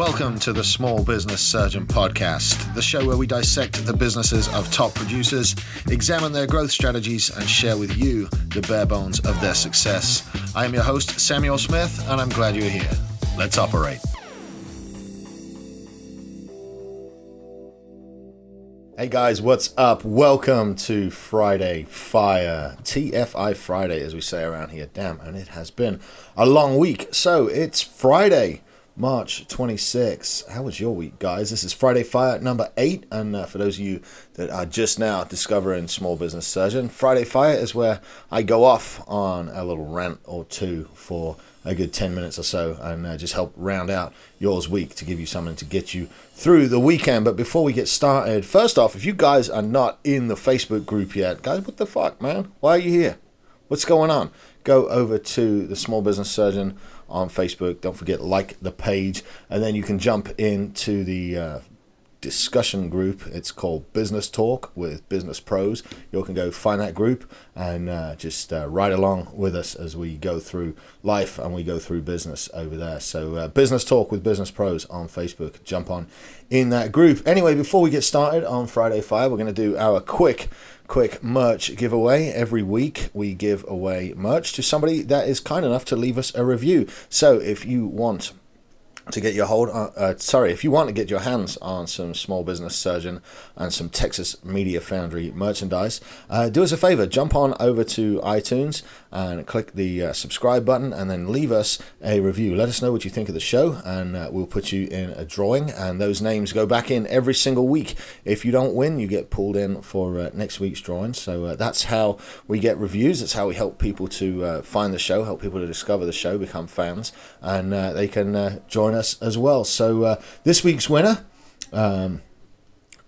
Welcome to the Small Business Surgeon Podcast, the show where we dissect the businesses of top producers, examine their growth strategies, and share with you the bare bones of their success. I am your host, Samuel Smith, and I'm glad you're here. Let's operate. Hey guys, what's up? Welcome to Friday Fire. TFI Friday, as we say around here. Damn, and it has been a long week. So it's Friday. March 26. How was your week, guys? This is Friday Fire number eight. And uh, for those of you that are just now discovering Small Business Surgeon, Friday Fire is where I go off on a little rant or two for a good 10 minutes or so and uh, just help round out yours week to give you something to get you through the weekend. But before we get started, first off, if you guys are not in the Facebook group yet, guys, what the fuck, man? Why are you here? What's going on? Go over to the Small Business Surgeon on Facebook. Don't forget like the page, and then you can jump into the uh, discussion group. It's called Business Talk with Business Pros. You can go find that group and uh, just uh, ride along with us as we go through life and we go through business over there. So, uh, Business Talk with Business Pros on Facebook. Jump on in that group. Anyway, before we get started on Friday Fire, we're going to do our quick quick merch giveaway. Every week we give away merch to somebody that is kind enough to leave us a review. So if you want to get your hold on, uh, sorry, if you want to get your hands on some small business surgeon and some Texas Media Foundry merchandise, uh, do us a favor, jump on over to iTunes and click the uh, subscribe button and then leave us a review. Let us know what you think of the show and uh, we'll put you in a drawing and those names go back in every single week. If you don't win, you get pulled in for uh, next week's drawing. So uh, that's how we get reviews. That's how we help people to find the show, help people to discover the show, become fans, and they can join us as well. So uh, this week's winner, um,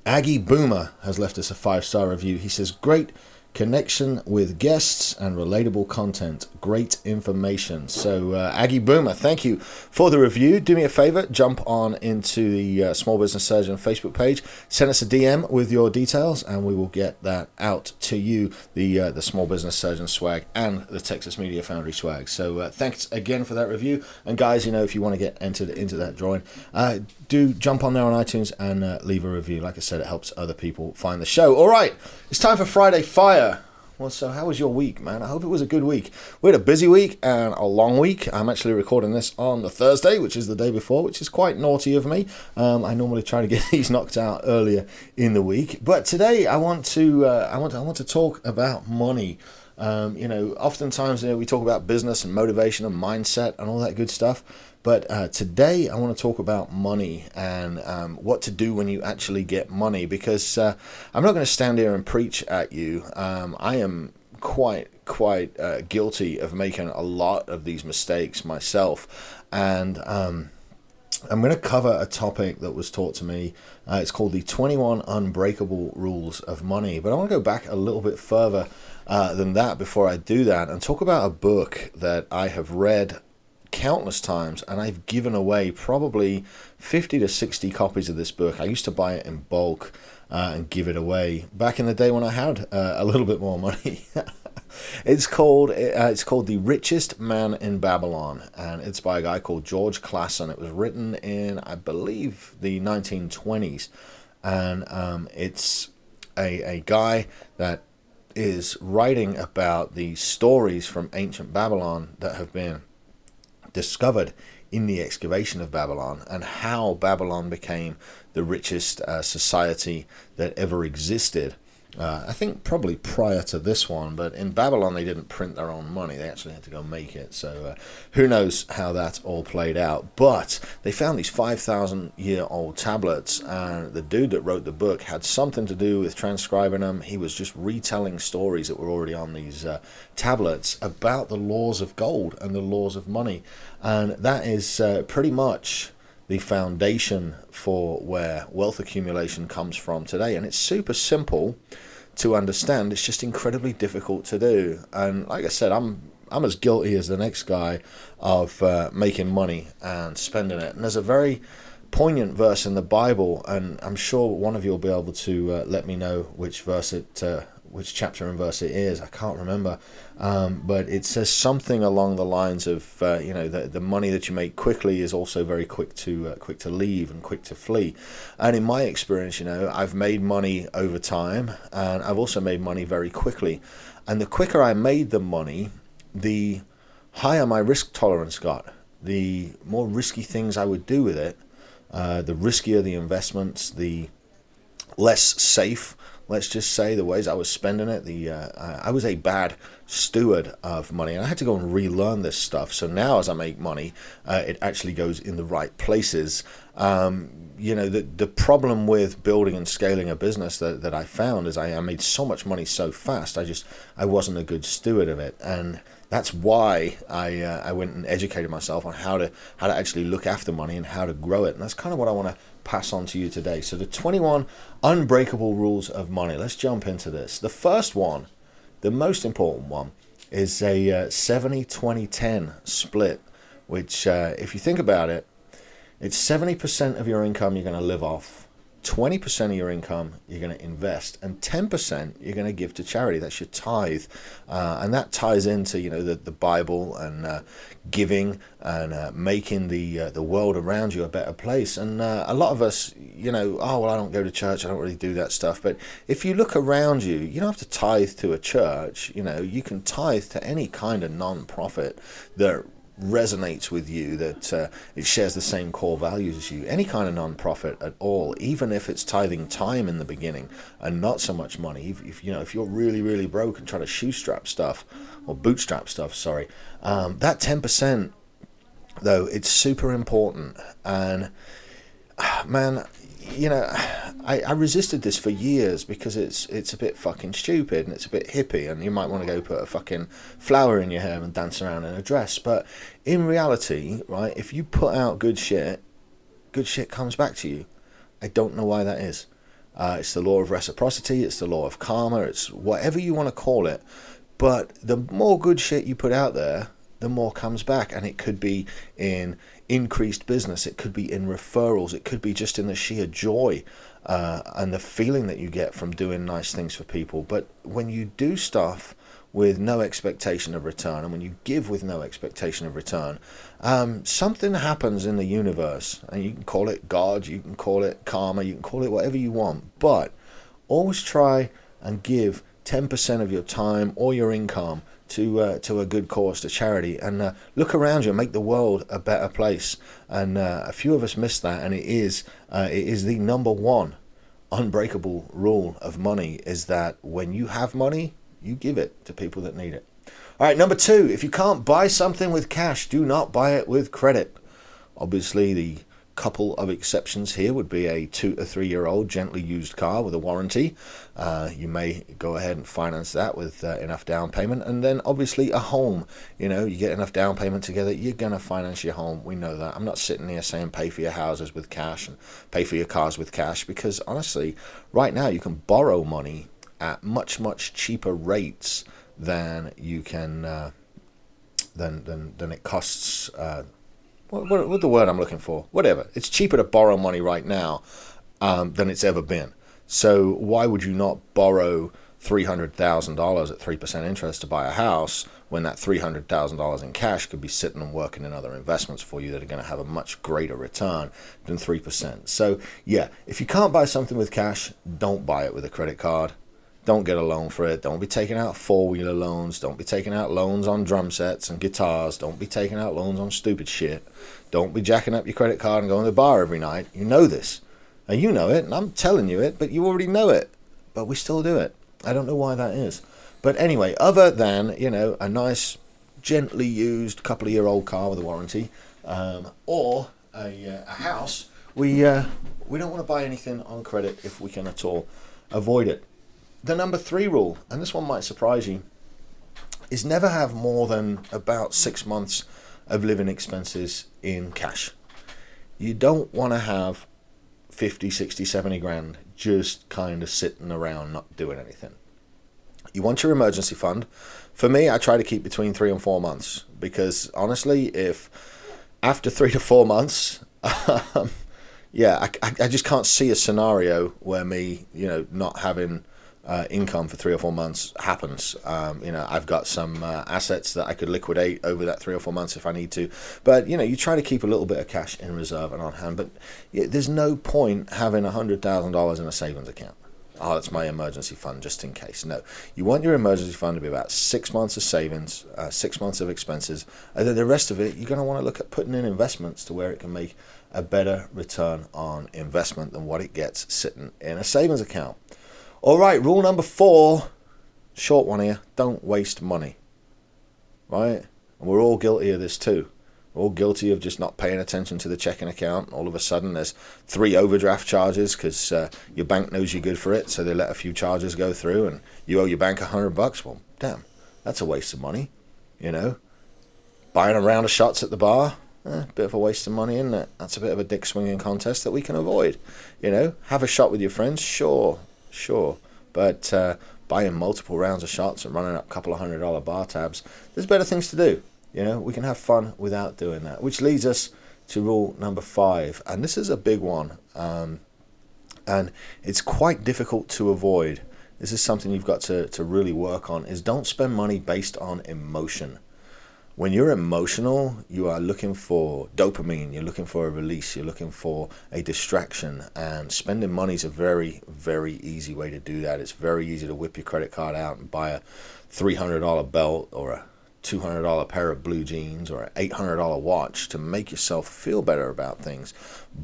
Aggie Boomer, has left us a five star review. He says, Great connection with guests and relatable content. Great information. So, uh, Aggie Boomer, thank you for the review. Do me a favor, jump on into the uh, Small Business Surgeon Facebook page, send us a DM with your details, and we will get that out to you the uh, the Small Business Surgeon swag and the Texas Media Foundry swag. So, uh, thanks again for that review. And, guys, you know, if you want to get entered into that drawing, uh, do jump on there on iTunes and uh, leave a review. Like I said, it helps other people find the show. All right, it's time for Friday Fire. Well, so how was your week, man? I hope it was a good week. We had a busy week and a long week. I'm actually recording this on the Thursday, which is the day before, which is quite naughty of me. Um, I normally try to get these knocked out earlier in the week, but today I want to uh, I want to, I want to talk about money. Um, you know, oftentimes you know, we talk about business and motivation and mindset and all that good stuff. But uh, today I want to talk about money and um, what to do when you actually get money because uh, I'm not going to stand here and preach at you. Um, I am quite quite uh, guilty of making a lot of these mistakes myself, and um, I'm going to cover a topic that was taught to me. Uh, it's called the 21 Unbreakable Rules of Money. But I want to go back a little bit further uh, than that before I do that and talk about a book that I have read countless times and I've given away probably 50 to 60 copies of this book. I used to buy it in bulk uh, and give it away back in the day when I had uh, a little bit more money. it's called uh, it's called The Richest Man in Babylon and it's by a guy called George Clason. It was written in I believe the 1920s and um, it's a, a guy that is writing about the stories from ancient Babylon that have been discovered in the excavation of Babylon and how Babylon became the richest uh, society that ever existed. Uh, I think probably prior to this one, but in Babylon they didn't print their own money. They actually had to go make it. So uh, who knows how that all played out. But they found these 5,000 year old tablets, and the dude that wrote the book had something to do with transcribing them. He was just retelling stories that were already on these uh, tablets about the laws of gold and the laws of money. And that is uh, pretty much the foundation for where wealth accumulation comes from today. And it's super simple to understand. It's just incredibly difficult to do. And like I said, I'm I'm as guilty as the next guy of uh, making money and spending it. And there's a very poignant verse in the Bible, and I'm sure one of you will be able to uh, let me know which verse it uh, which chapter and verse it is. I can't remember, um, but it says something along the lines of uh, you know the the money that you make quickly is also very quick to uh, quick to leave and quick to flee. And in my experience, you know, I've made money over time, and I've also made money very quickly. And the quicker I made the money, the higher my risk tolerance got. The more risky things I would do with it, uh, the riskier the investments, the less safe let's just say the ways I was spending it. The uh, I was a bad steward of money, and I had to go and relearn this stuff. So now, as I make money, uh, it actually goes in the right places. Um, you know, the the problem with building and scaling a business that, that I found is I, I made so much money so fast. I just I wasn't a good steward of it, and that's why I uh, I went and educated myself on how to how to actually look after money and how to grow it. And that's kind of what I want to pass on to you today. So, the 21 unbreakable rules of money. Let's jump into this. The first one, the most important one, is a uh, 70 20 10 split, which, uh, if you think about it, it's 70% of your income you're going to live off 20% of your income you're going to invest and 10% you're going to give to charity. That's your tithe. Uh, and that ties into you know the, the bible and uh, giving and uh, making the uh, the world around you a better place. And uh, a lot of us you know oh well i don't go to church. I don't really do that stuff. But if you look around you you don't have to tithe to a church. You know you can tithe to any kind of non-profit that resonates with you, that uh, it shares the same core values as you. Any kind of non-profit at all, even if it's tithing time in the beginning and not so much money. If, if you know if you're really really broke and trying to shoestrap stuff or bootstrap stuff, sorry, um, that ten percent though it's super important and man you know, I, I resisted this for years because it's it's a bit fucking stupid and it's a bit hippie, and you might want to go put a fucking flower in your hair and dance around in a dress. But in reality, right, if you put out good shit, good shit comes back to you. I don't know why that is. Uh, it's the law of reciprocity. It's the law of karma. It's whatever you want to call it. But the more good shit you put out there, the more comes back. And it could be in increased business, it could be in referrals, it could be just in the sheer joy uh, and the feeling that you get from doing nice things for people. But when you do stuff with no expectation of return, and when you give with no expectation of return, um, something happens in the universe. And you can call it God, you can call it karma, you can call it whatever you want. But always try and give 10% of your time or your income to uh, to a good cause, to charity, and uh, look around you and make the world a better place. And uh, a few of us miss that, and it is uh, it is the number one unbreakable rule of money is that when you have money, you give it to people that need it. All right, number two, if you can't buy something with cash, do not buy it with credit. Obviously, the couple of exceptions here would be a two or three year old gently used car with a warranty. Uh, you may go ahead and finance that with uh, enough down payment, and then obviously a home. You know, you get enough down payment together, you're gonna finance your home. We know that. I'm not sitting here saying pay for your houses with cash and pay for your cars with cash because honestly, right now you can borrow money at much much cheaper rates than you can uh, than than than it costs uh, what, what, what the word I'm looking for? Whatever. It's cheaper to borrow money right now um, than it's ever been. So why would you not borrow three hundred thousand dollars at three percent interest to buy a house when that three hundred thousand dollars in cash could be sitting and working in other investments for you that are going to have a much greater return than three percent? So yeah, if you can't buy something with cash, don't buy it with a credit card. Don't get a loan for it. Don't be taking out four wheeler loans. Don't be taking out loans on drum sets and guitars. Don't be taking out loans on stupid shit. Don't be jacking up your credit card and going to the bar every night. You know this. And you know it, and I'm telling you it, but you already know it. But we still do it. I don't know why that is. But anyway, other than, you know, a nice, gently used, couple of year old car with a warranty, um, or a, uh, a house, we, uh, we don't want to buy anything on credit if we can at all avoid it the number three rule, and this one might surprise you, is never have more than about six months of living expenses in cash. You don't want to have 50, 60, 70 grand just kind of sitting around not doing anything. You want your emergency fund. For me, I try to keep between three and four months because honestly, if after three to four months, um, yeah, I, I just can't see a scenario where me, you know, not having uh, income for three or four months happens. Um, you know, I've got some uh, assets that I could liquidate over that three or four months if I need to. But you know, you try to keep a little bit of cash in reserve and on hand. But yeah, there's no point having a hundred thousand dollars in a savings account. Oh, that's my emergency fund just in case. No, you want your emergency fund to be about six months of savings, uh, six months of expenses, and then the rest of it you're going to want to look at putting in investments to where it can make a better return on investment than what it gets sitting in a savings account. All right, rule number four, short one here, don't waste money. Right? And we're all guilty of this too. We're all guilty of just not paying attention to the checking account. All of a sudden, there's three overdraft charges because uh, your bank knows you're good for it, so they let a few charges go through, and you owe your bank a hundred bucks. Well, damn, that's a waste of money. You know, buying a round of shots at the bar, eh, bit of a waste of money, isn't it? That's a bit of a dick swinging contest that we can avoid. You know, have a shot with your friends, sure, sure. But uh, buying multiple rounds of shots and running up a couple of hundred dollar bar tabs, there's better things to do. You know, we can have fun without doing that. Which leads us to rule number five, and this is a big one, um, and it's quite difficult to avoid. This is something you've got to, to really work on. Is don't spend money based on emotion when you're emotional, you are looking for dopamine, you're looking for a release, you're looking for a distraction, and spending money is a very, very easy way to do that. It's very easy to whip your credit card out and buy a $300 belt or a $200 pair of blue jeans or an $800 watch to make yourself feel better about things.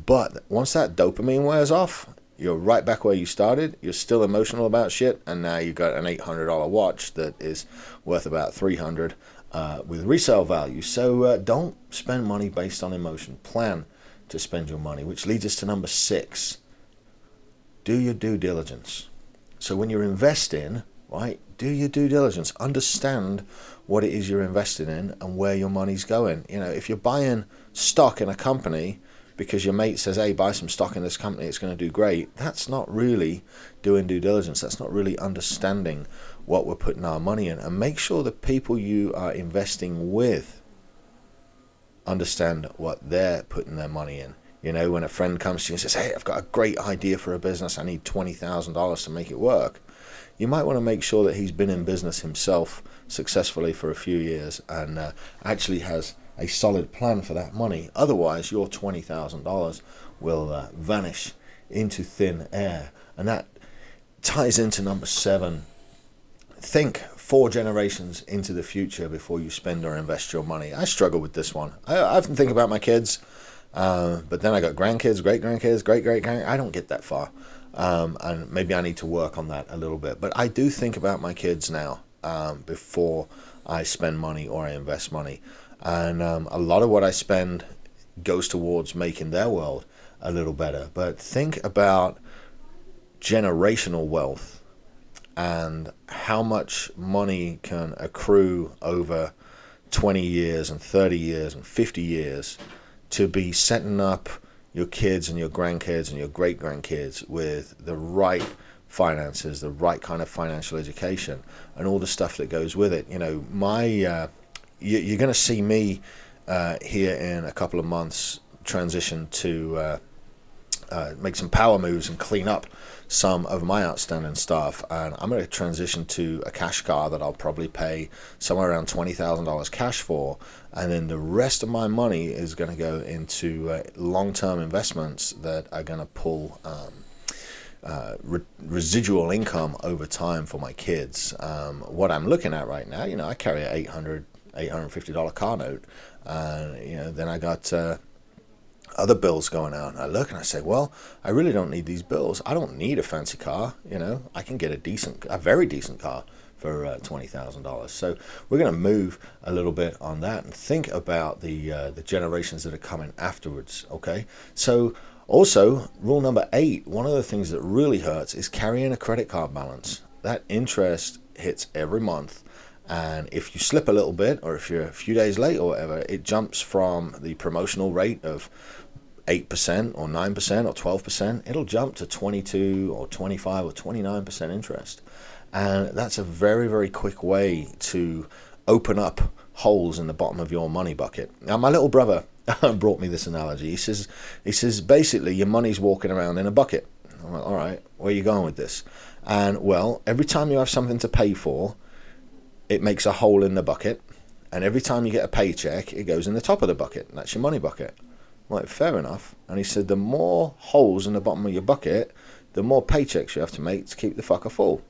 But once that dopamine wears off, you're right back where you started. You're still emotional about shit, and now you've got an $800 watch that is worth about 300 uh, with resale value. So uh, don't spend money based on emotion. Plan to spend your money, which leads us to number six. Do your due diligence. So when you're investing, right, do your due diligence. Understand what it is you're investing in and where your money's going. You know, if you're buying stock in a company because your mate says, hey, buy some stock in this company, it's going to do great, that's not really doing due diligence. That's not really understanding what we're putting our money in. And make sure the people you are investing with understand what they're putting their money in. You know, when a friend comes to you and says, hey, I've got a great idea for a business, I need $20,000 to make it work. You might want to make sure that he's been in business himself successfully for a few years and uh, actually has a solid plan for that money. Otherwise, your $20,000 will uh, vanish into thin air. And that ties into number seven. Think four generations into the future before you spend or invest your money. I struggle with this one. I, often think about my kids, uh, but then I got grandkids, great grandkids, great great grand. I don't get that far. Um, and maybe I need to work on that a little bit. But I do think about my kids now um, before I spend money or I invest money and um, a lot of what I spend goes towards making their world a little better. But think about generational wealth and how much money can accrue over 20 years and 30 years and 50 years to be setting up your kids and your grandkids and your great grandkids with the right finances, the right kind of financial education, and all the stuff that goes with it. You know, my uh, you, are going to see me uh, here in a couple of months transition to uh, uh, make some power moves and clean up some of my outstanding stuff. And I'm going to transition to a cash car that I'll probably pay somewhere around $20,000 cash for. And then the rest of my money is going to go into uh, long term investments that are going to pull. Um, uh, re- residual income over time for my kids. Um, what I'm looking at right now, you know, I carry a 800 $850 car note. And, you know, then I got uh, other bills going out. And I look and I say, well, I really don't need these bills. I don't need a fancy car. You know, I can get a decent, a very decent car for uh, $20,000. So we're going to move a little bit on that and think about the uh, the generations that are coming afterwards. Okay, so also rule number eight. One of the things that really hurts is carrying a credit card balance. That interest hits every month, and if you slip a little bit, or if you're a few days late or whatever, it jumps from the promotional rate of 8% or 9% or 12%, it'll jump to 22 or 25 or 29% interest. And that's a very, very quick way to open up holes in the bottom of your money bucket. Now, my little brother brought me this analogy. He says, he says basically, your money's walking around in a bucket. I'm like, all right, where are you going with this? And well, every time you have something to pay for, it makes a hole in the bucket. And every time you get a paycheck, it goes in the top of the bucket. That's your money bucket. I'm like, fair enough. And he said, the more holes in the bottom of your bucket, the more paychecks you have to make to keep the fucker full.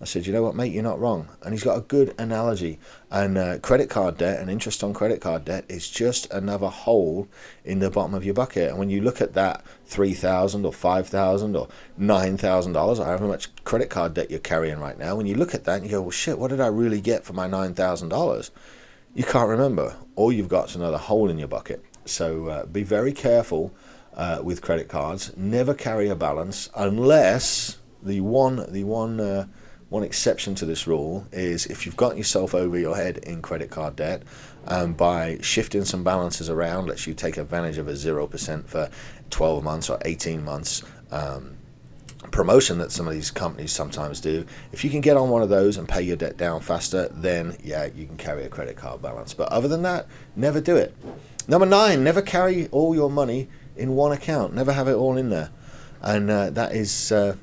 I said, you know what, mate, you're not wrong. And he's got a good analogy. And uh, credit card debt and interest on credit card debt is just another hole in the bottom of your bucket. And when you look at that three thousand or five thousand or nine thousand dollars, however much credit card debt you're carrying right now, when you look at that and you go, well, shit, what did I really get for my nine thousand dollars? You can't remember. All you've got is another hole in your bucket. So uh, be very careful uh, with credit cards. Never carry a balance unless the one the one uh, one exception to this rule is if you've got yourself over your head in credit card debt, um, by shifting some balances around, lets you take advantage of a 0% for 12 months or 18 months um, promotion that some of these companies sometimes do. If you can get on one of those and pay your debt down faster, then yeah, you can carry a credit card balance. But other than that, never do it. Number nine, never carry all your money in one account. Never have it all in there. And uh, that is. Uh,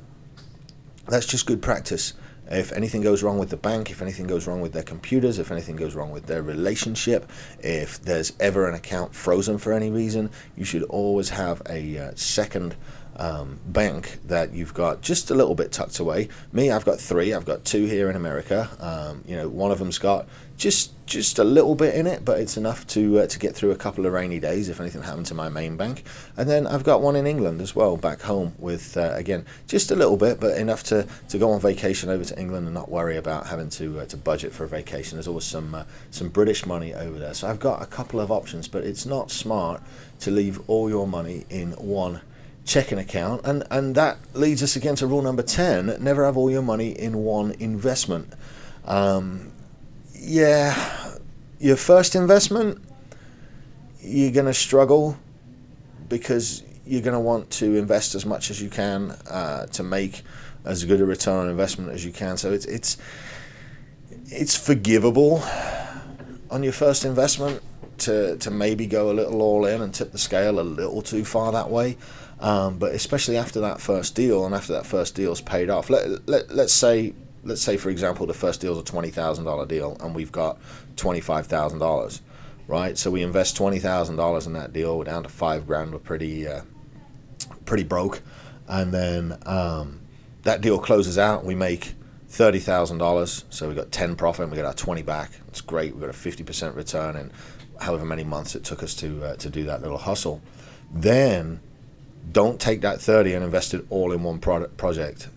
that's just good practice. If anything goes wrong with the bank, if anything goes wrong with their computers, if anything goes wrong with their relationship, if there's ever an account frozen for any reason, you should always have a uh, second um, bank that you've got just a little bit tucked away. Me, I've got three. I've got two here in America. Um, you know, one of them's got just just a little bit in it, but it's enough to uh, to get through a couple of rainy days if anything happened to my main bank. And then I've got one in England as well, back home with uh, again just a little bit, but enough to, to go on vacation over to England and not worry about having to uh, to budget for a vacation. There's always some uh, some British money over there, so I've got a couple of options, but it's not smart to leave all your money in one checking account and and that leads us again to rule number 10 never have all your money in one investment. Um, yeah your first investment you're going to struggle because you're going to want to invest as much as you can uh, to make as good a return on investment as you can. So it's it's it's forgivable on your first investment to to maybe go a little all in and tip the scale a little too far that way um, but especially after that first deal and after that first deal's paid off, let, let, let's say let's say for example the first deal is a twenty thousand dollar deal and we've got twenty five thousand dollars, right? So we invest twenty thousand dollars in that deal. We're down to five grand. We're pretty uh, pretty broke, and then um, that deal closes out. We make thirty thousand dollars. So we've got ten profit. and We get our twenty back. It's great. we've got a fifty percent return in however many months it took us to uh, to do that little hustle. Then don't take that 30 and invest it all in one product project.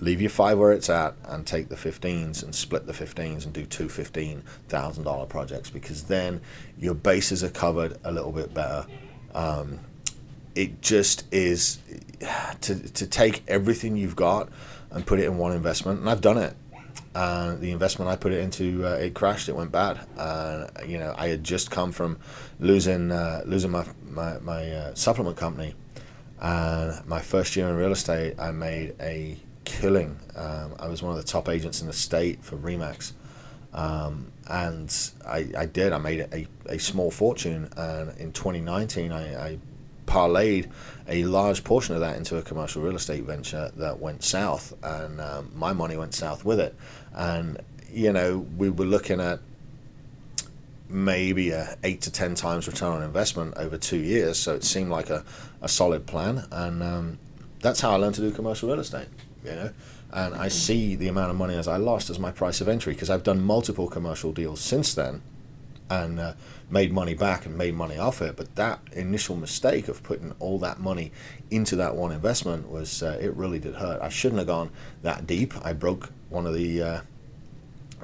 Leave your five where it's at and take the 15s and split the 15s and do two $15,000 projects because then your bases are covered a little bit better. Um, it just is to, to take everything you've got and put it in one investment. And I've done it. Uh, the investment I put it into, uh, it crashed. It went bad. Uh, you know, I had just come from losing uh, losing my my, my uh, supplement company, and my first year in real estate, I made a killing. Um, I was one of the top agents in the state for Remax, um, and I, I did. I made a, a small fortune, and in 2019, I, I parlayed a large portion of that into a commercial real estate venture that went south, and um, my money went south with it. And you know, we were looking at maybe a eight to ten times return on investment over two years. So it seemed like a, a solid plan, and um, that's how I learned to do commercial real estate. You know, and I see the amount of money as I lost as my price of entry because I've done multiple commercial deals since then, and uh, made money back and made money off it. But that initial mistake of putting all that money into that one investment was uh, it really did hurt. I shouldn't have gone that deep. I broke one of the uh,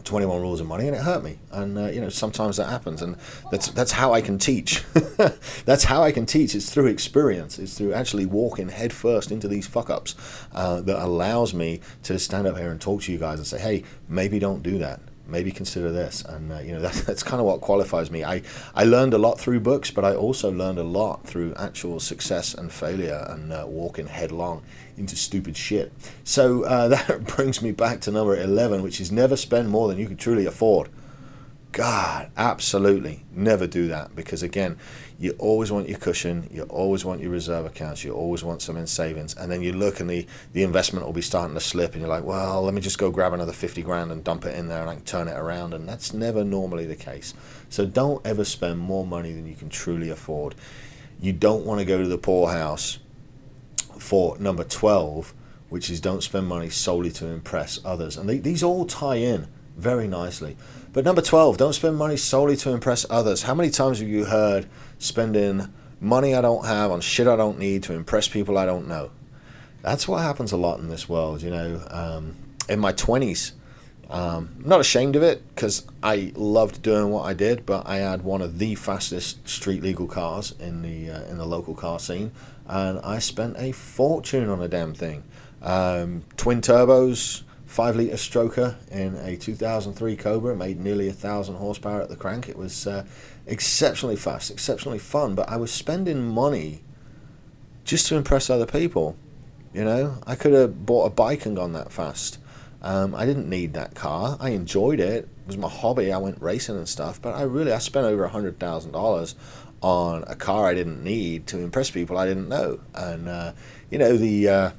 21 rules of money and it hurt me. And uh, you know sometimes that happens and that's that's how i can teach. That's how i can teach. It's through experience. It's through actually walking headfirst into these fuck ups uh, that allows me to stand up here and talk to you guys and say hey maybe don't do that. Maybe consider this. And uh, you know that's, that's kind of what qualifies me. I, I learned a lot through books but i also learned a lot through actual success and failure and uh, walking headlong into stupid shit so uh, that brings me back to number 11 which is never spend more than you can truly afford God, absolutely never do that because again, you always want your cushion, you always want your reserve accounts, you always want some in savings, and then you look and the, the investment will be starting to slip, and you're like, well, let me just go grab another 50 grand and dump it in there and I can turn it around, and that's never normally the case. So don't ever spend more money than you can truly afford. You don't want to go to the poorhouse for number 12, which is don't spend money solely to impress others. And they, these all tie in very nicely. But number 12, don't spend money solely to impress others. How many times have you heard spending money I don't have on shit I don't need to impress people I don't know? That's what happens a lot in this world, you know. Um, in my 20s, um, I'm not ashamed of it because I loved doing what I did, but I had one of the fastest street legal cars in the uh, in the local car scene, and I spent a fortune on a damn thing. Um, twin turbos, five litre stroker in a 2003 Cobra. made nearly a thousand horsepower at the crank. It was uh, exceptionally fast, exceptionally fun, but I was spending money just to impress other people. You know, I could have bought a bike and gone that fast. Um, I didn't need that car. I enjoyed it. It was my hobby. I went racing and stuff, but I really I spent over a hundred thousand dollars on a car I didn't need to impress people I didn't know. And uh, you know the uh,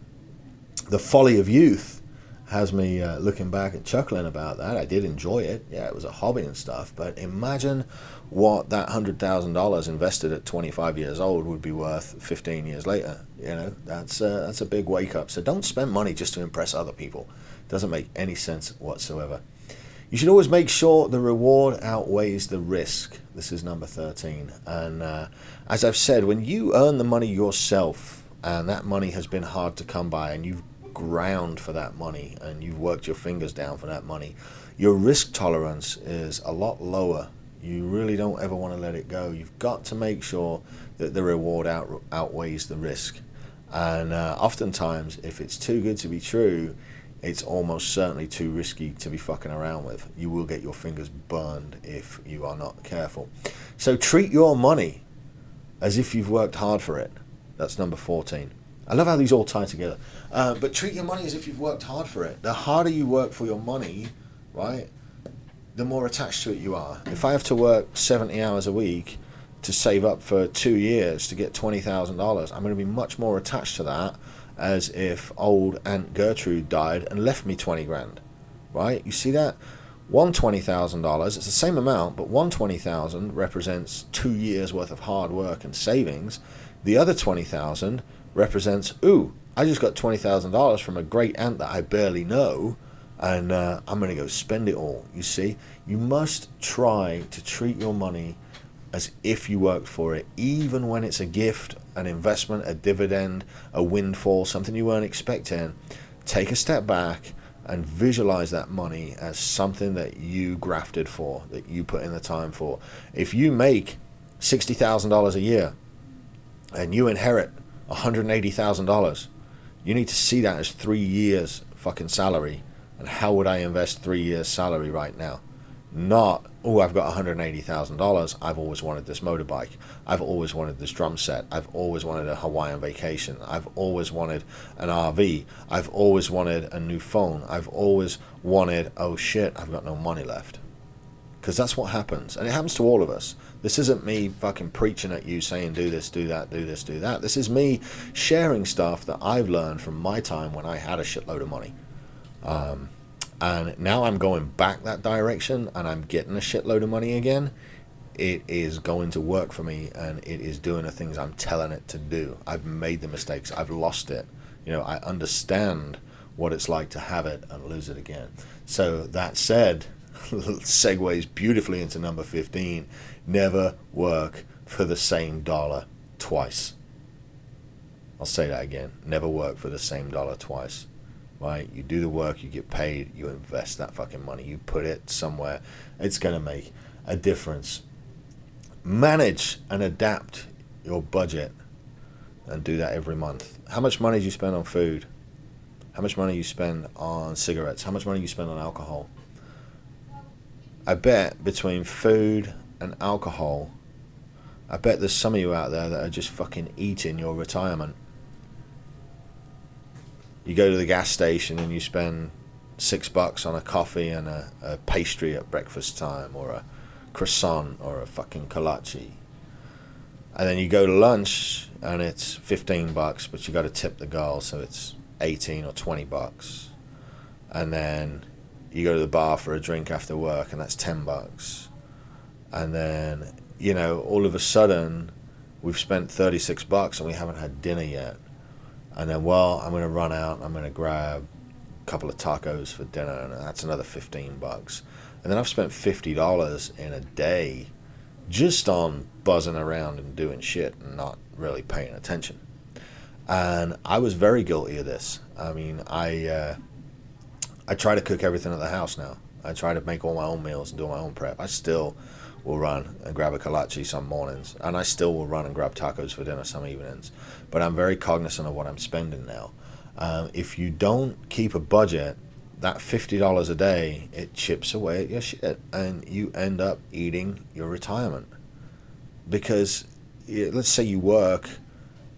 the folly of youth has me uh, looking back and chuckling about that. I did enjoy it. Yeah, it was a hobby and stuff. But imagine what that hundred thousand dollars invested at 25 years old would be worth 15 years later. You know, that's uh, that's a big wake up. So don't spend money just to impress other people. Doesn't make any sense whatsoever. You should always make sure the reward outweighs the risk. This is number 13. And uh, as I've said, when you earn the money yourself, and that money has been hard to come by, and you've ground for that money and you've worked your fingers down for that money, your risk tolerance is a lot lower. You really don't ever want to let it go. You've got to make sure that the reward out, outweighs the risk. And uh, oftentimes, if it's too good to be true, it's almost certainly too risky to be fucking around with. You will get your fingers burned if you are not careful. So treat your money as if you've worked hard for it. That's number 14. I love how these all tie together. Uh, but treat your money as if you've worked hard for it. The harder you work for your money, right, the more attached to it you are. If I have to work 70 hours a week to save up for two years to get $20,000, I'm going to be much more attached to that as if old Aunt Gertrude died and left me 20 grand, right? You see that? One twenty thousand dollars. It's the same amount, but one twenty thousand represents two years worth of hard work and savings. The other twenty thousand represents, ooh, I just got $20,000 from a great aunt that I barely know, and uh, I'm to go spend it all. You see, you must try to treat your money as if you worked for it, even when it's a gift, an investment, a dividend, a windfall, something you weren't expecting. Take a step back and visualize that money as something that you grafted for, that you put in the time for. If you make $60,000 a year and you inherit $180,000. You need to see that as three years fucking salary. And how would I invest three years salary right now? Not, oh, I've got $180,000. I've always wanted this motorbike. I've always wanted this drum set. I've always wanted a Hawaiian vacation. I've always wanted an RV. I've always wanted a new phone. I've always wanted, oh shit, I've got no money left. Because that's what happens. And it happens to all of us. This isn't me fucking preaching at you saying do this, do that, do this, do that. This is me sharing stuff that I've learned from my time when I had a shitload of money. Um, and now I'm going back that direction and I'm getting a shitload of money again. It is going to work for me and it is doing the things I'm telling it to do. I've made the mistakes, I've lost it. You know, I understand what it's like to have it and lose it again. So, that said, segues beautifully into number 15 never work for the same dollar twice. I'll say that again. Never work for the same dollar twice. Right? You do the work, you get paid, you invest that fucking money, you put it somewhere. It's going to make a difference. Manage and adapt your budget and do that every month. How much money do you spend on food? How much money do you spend on cigarettes? How much money do you spend on alcohol? I bet between food and alcohol, I bet there's some of you out there that are just fucking eating your retirement. You go to the gas station and you spend six bucks on a coffee and a, a pastry at breakfast time, or a croissant or a fucking kolache. And then you go to lunch and it's 15 bucks, but you got to tip the girl, so it's 18 or 20 bucks. And then you go to the bar for a drink after work and that's 10 bucks. And then, you know, all of a sudden we've spent 36 bucks and we haven't had dinner yet. And then, well, I'm going to run out, I'm going to grab a couple of tacos for dinner and that's another 15 bucks. And then I've spent $50 in a day just on buzzing around and doing shit and not really paying attention. And I was very guilty of this. I mean, I uh, I try to cook everything at the house now. I try to make all my own meals and do my own prep. I still will run and grab a kolache some mornings, and I still will run and grab tacos for dinner some evenings. But I'm very cognizant of what I'm spending now. Um, if you don't keep a budget, that fifty dollars a day it chips away at your shit, and you end up eating your retirement. Because let's say you work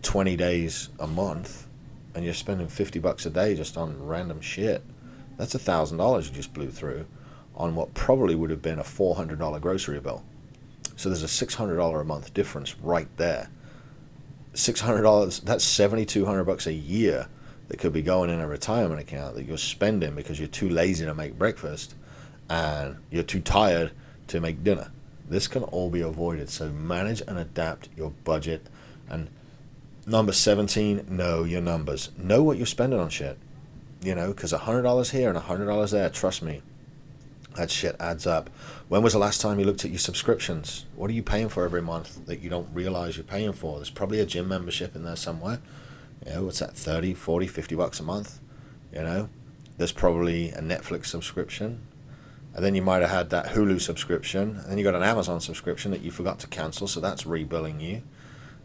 twenty days a month, and you're spending fifty bucks a day just on random shit that's a thousand dollars you just blew through on what probably would have been a four hundred dollar grocery bill. So there's a six hundred dollar a month difference right there. Six hundred dollars that's seventy two hundred bucks a year that could be going in a retirement account that you're spending because you're too lazy to make breakfast and you're too tired to make dinner. This can all be avoided. So manage and adapt your budget. And number 17, know your numbers. Know what you're spending on shit you know, because $100 here and $100 there, trust me, that shit adds up. When was the last time you looked at your subscriptions? What are you paying for every month that you don't realize you're paying for? There's probably a gym membership in there somewhere. You know, what's that, 30, 40, 50 bucks a month? You know, there's probably a Netflix subscription. And then you might have had that Hulu subscription. And then you got an Amazon subscription that you forgot to cancel, so that's rebilling you.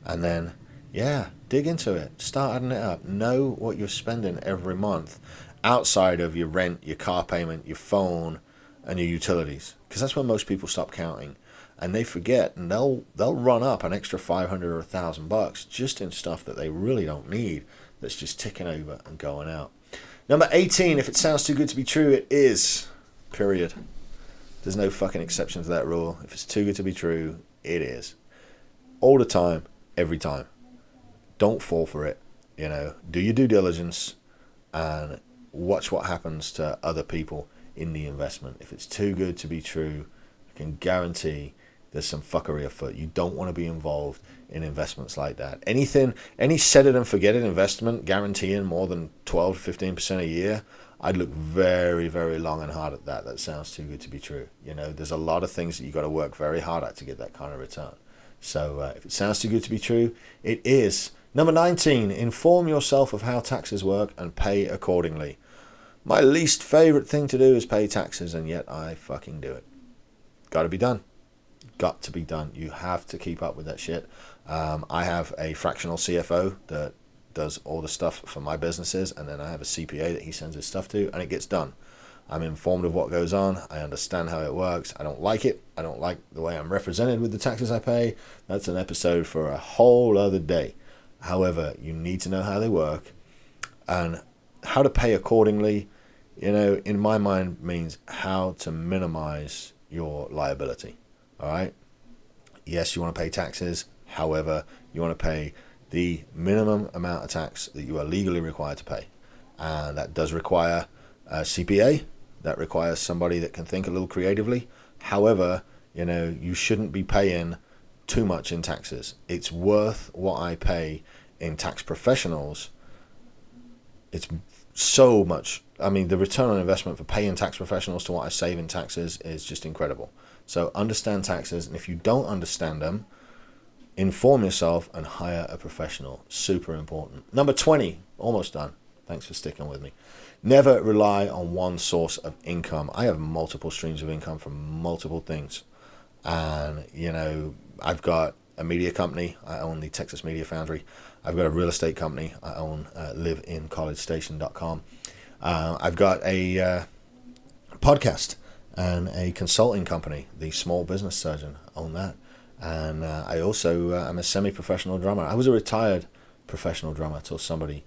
And then yeah, dig into it. Start adding it up. Know what you're spending every month outside of your rent, your car payment, your phone, and your utilities. Because that's when most people stop counting. And they forget and they'll they'll run up an extra five hundred or a thousand bucks just in stuff that they really don't need that's just ticking over and going out. Number 18, if it sounds too good to be true, it is. Period. There's no fucking exception to that rule. If it's too good to be true, it is. All the time, every time don't fall for it. You know, do your due diligence and watch what happens to other people in the investment. If it's too good to be true, I can guarantee there's some fuckery afoot. You don't want to be involved in investments like that. Anything, any set it and forget it investment guaranteeing more than 12 15% a year, I'd look very, very long and hard at that. That sounds too good to be true. You know, there's a lot of things that you've got to work very hard at to get that kind of return. So uh, if it sounds too good to be true, it is. Number 19, inform yourself of how taxes work and pay accordingly. My least favorite thing to do is pay taxes, and yet I fucking do it. Got to be done. Got to be done. You have to keep up with that shit. Um, I have a fractional CFO that does all the stuff for my businesses, and then I have a CPA that he sends his stuff to, and it gets done. I'm informed of what goes on. I understand how it works. I don't like it. I don't like the way I'm represented with the taxes I pay. That's an episode for a whole other day. However, you need to know how they work and how to pay accordingly. You know, in my mind, means how to minimize your liability. All right. Yes, you want to pay taxes. However, you want to pay the minimum amount of tax that you are legally required to pay. And that does require a CPA. That requires somebody that can think a little creatively. However, you know, you shouldn't be paying too much in taxes. It's worth what I pay in tax professionals. It's so much. I mean, the return on investment for paying tax professionals to what I save in taxes is just incredible. So understand taxes, and if you don't understand them, inform yourself and hire a professional. Super important. Number 20, almost done. Thanks for sticking with me. Never rely on one source of income. I have multiple streams of income from multiple things. And, you know, I've got a media company. I own the Texas Media Foundry. I've got a real estate company. I own uh, liveincollegestation.com. Uh, I've got a uh, podcast and a consulting company, the Small Business Surgeon. Own that. And uh, I also uh, am a semi-professional drummer. I was a retired professional drummer until somebody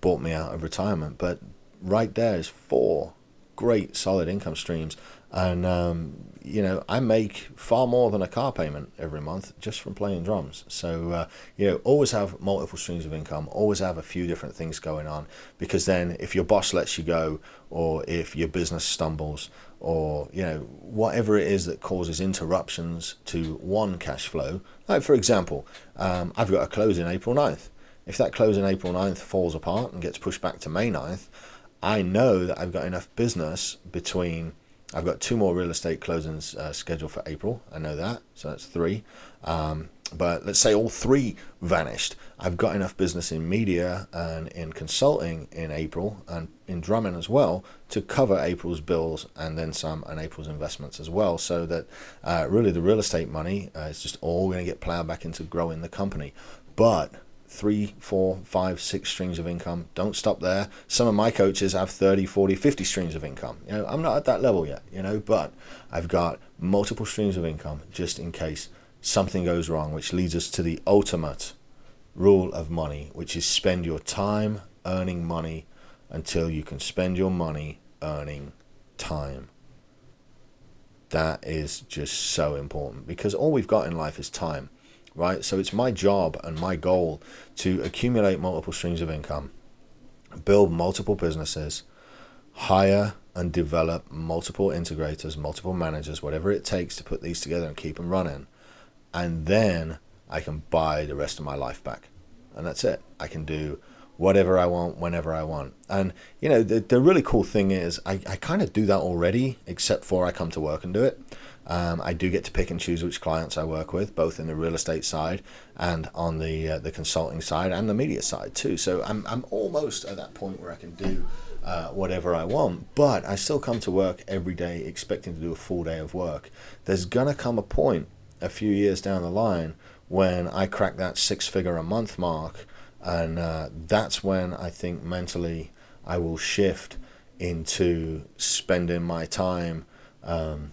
bought me out of retirement. But right there is four great solid income streams and um, you know I make far more than a car payment every month just from playing drums. So uh, you know, always have multiple streams of income. Always have a few different things going on because then if your boss lets you go, or if your business stumbles, or you know whatever it is that causes interruptions to one cash flow. Like for example, um, I've got a close in April 9th. If that close in April 9th falls apart and gets pushed back to May 9th, I know that I've got enough business between. I've got two more real estate closings uh, scheduled for April. I know that, so that's three. Um, but let's say all three vanished. I've got enough business in media and in consulting in April and in drumming as well to cover April's bills and then some and April's investments as well. So that uh, really the real estate money uh, is just all going to get plowed back into growing the company. But three, four, five, six streams of income. Don't stop there. Some of my coaches have 30, 40, 50 streams of income. You know, I'm not at that level yet, you know, but I've got multiple streams of income just in case something goes wrong, which leads us to the ultimate rule of money, which is spend your time earning money until you can spend your money earning time. That is just so important because all we've got in life is time right? So it's my job and my goal to accumulate multiple streams of income, build multiple businesses, hire and develop multiple integrators, multiple managers, whatever it takes to put these together and keep them running. And then I can buy the rest of my life back. And that's it. I can do whatever I want, whenever I want. And, you know, the, the really cool thing is I, I kind of do that already, except for I come to work and do it. Um, I do get to pick and choose which clients I work with, both in the real estate side and on the uh, the consulting side and the media side too. So I'm I'm almost at that point where I can do uh, whatever I want, but I still come to work every day expecting to do a full day of work. There's gonna come a point a few years down the line when I crack that six figure a month mark, and uh, that's when I think mentally I will shift into spending my time. Um,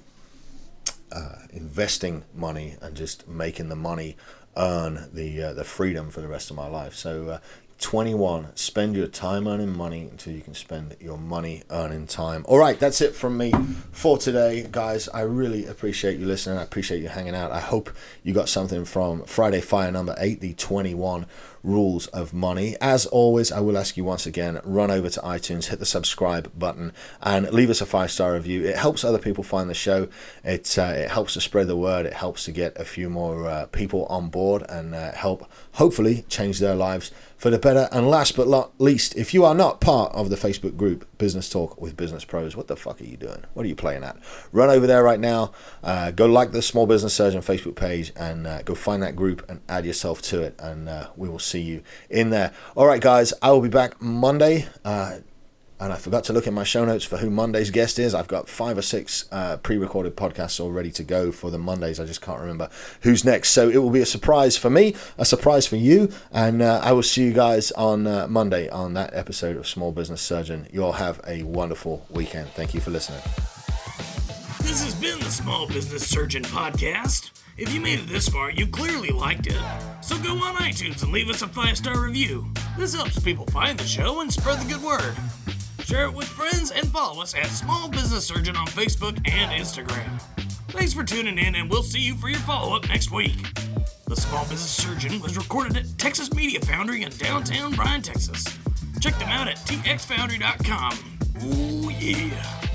uh, investing money and just making the money earn the uh, the freedom for the rest of my life. So uh, 21 spend your time earning money until you can spend your money earning time. All right that's it from me for today guys. I really appreciate you listening. I appreciate you hanging out. I hope you got something from friday fire number 8 the 21 rules of money. As always i will ask you once again run over to itunes hit the subscribe button and leave us a five star review. It helps other people find the show. It, uh, it helps to spread the word. It helps to get a few more uh, people on board and uh, help hopefully change their lives for the better. And last but not least, if you are not part of the Facebook group Business Talk with Business Pros, what the fuck are you doing? What are you playing at? Run over there right now. Uh, go like the Small Business Surgeon Facebook page and uh, go find that group and add yourself to it. And uh, we will see you in there. All right, guys, I will be back Monday. And I forgot to look in my show notes for who Monday's guest is. I've got five or six uh, pre-recorded podcasts all ready to go for the Mondays. I just can't remember who's next. So it will be a surprise for me, a surprise for you, and uh, I will see you guys on uh, Monday on that episode of Small Business Surgeon. You'll have a wonderful weekend. Thank you for listening. This has been the Small Business Surgeon podcast. If you made it this far, you clearly liked it. So go on iTunes and leave us a five star review. This helps people find the show and spread the good word share it with friends, and follow us at Small Business Surgeon on Facebook and Instagram. Thanks for tuning in, and we'll see you for your follow up next week. The Small Business Surgeon was recorded at Texas Media Foundry in downtown Bryan, Texas. Check them out at txfoundry.com. Ooh, yeah.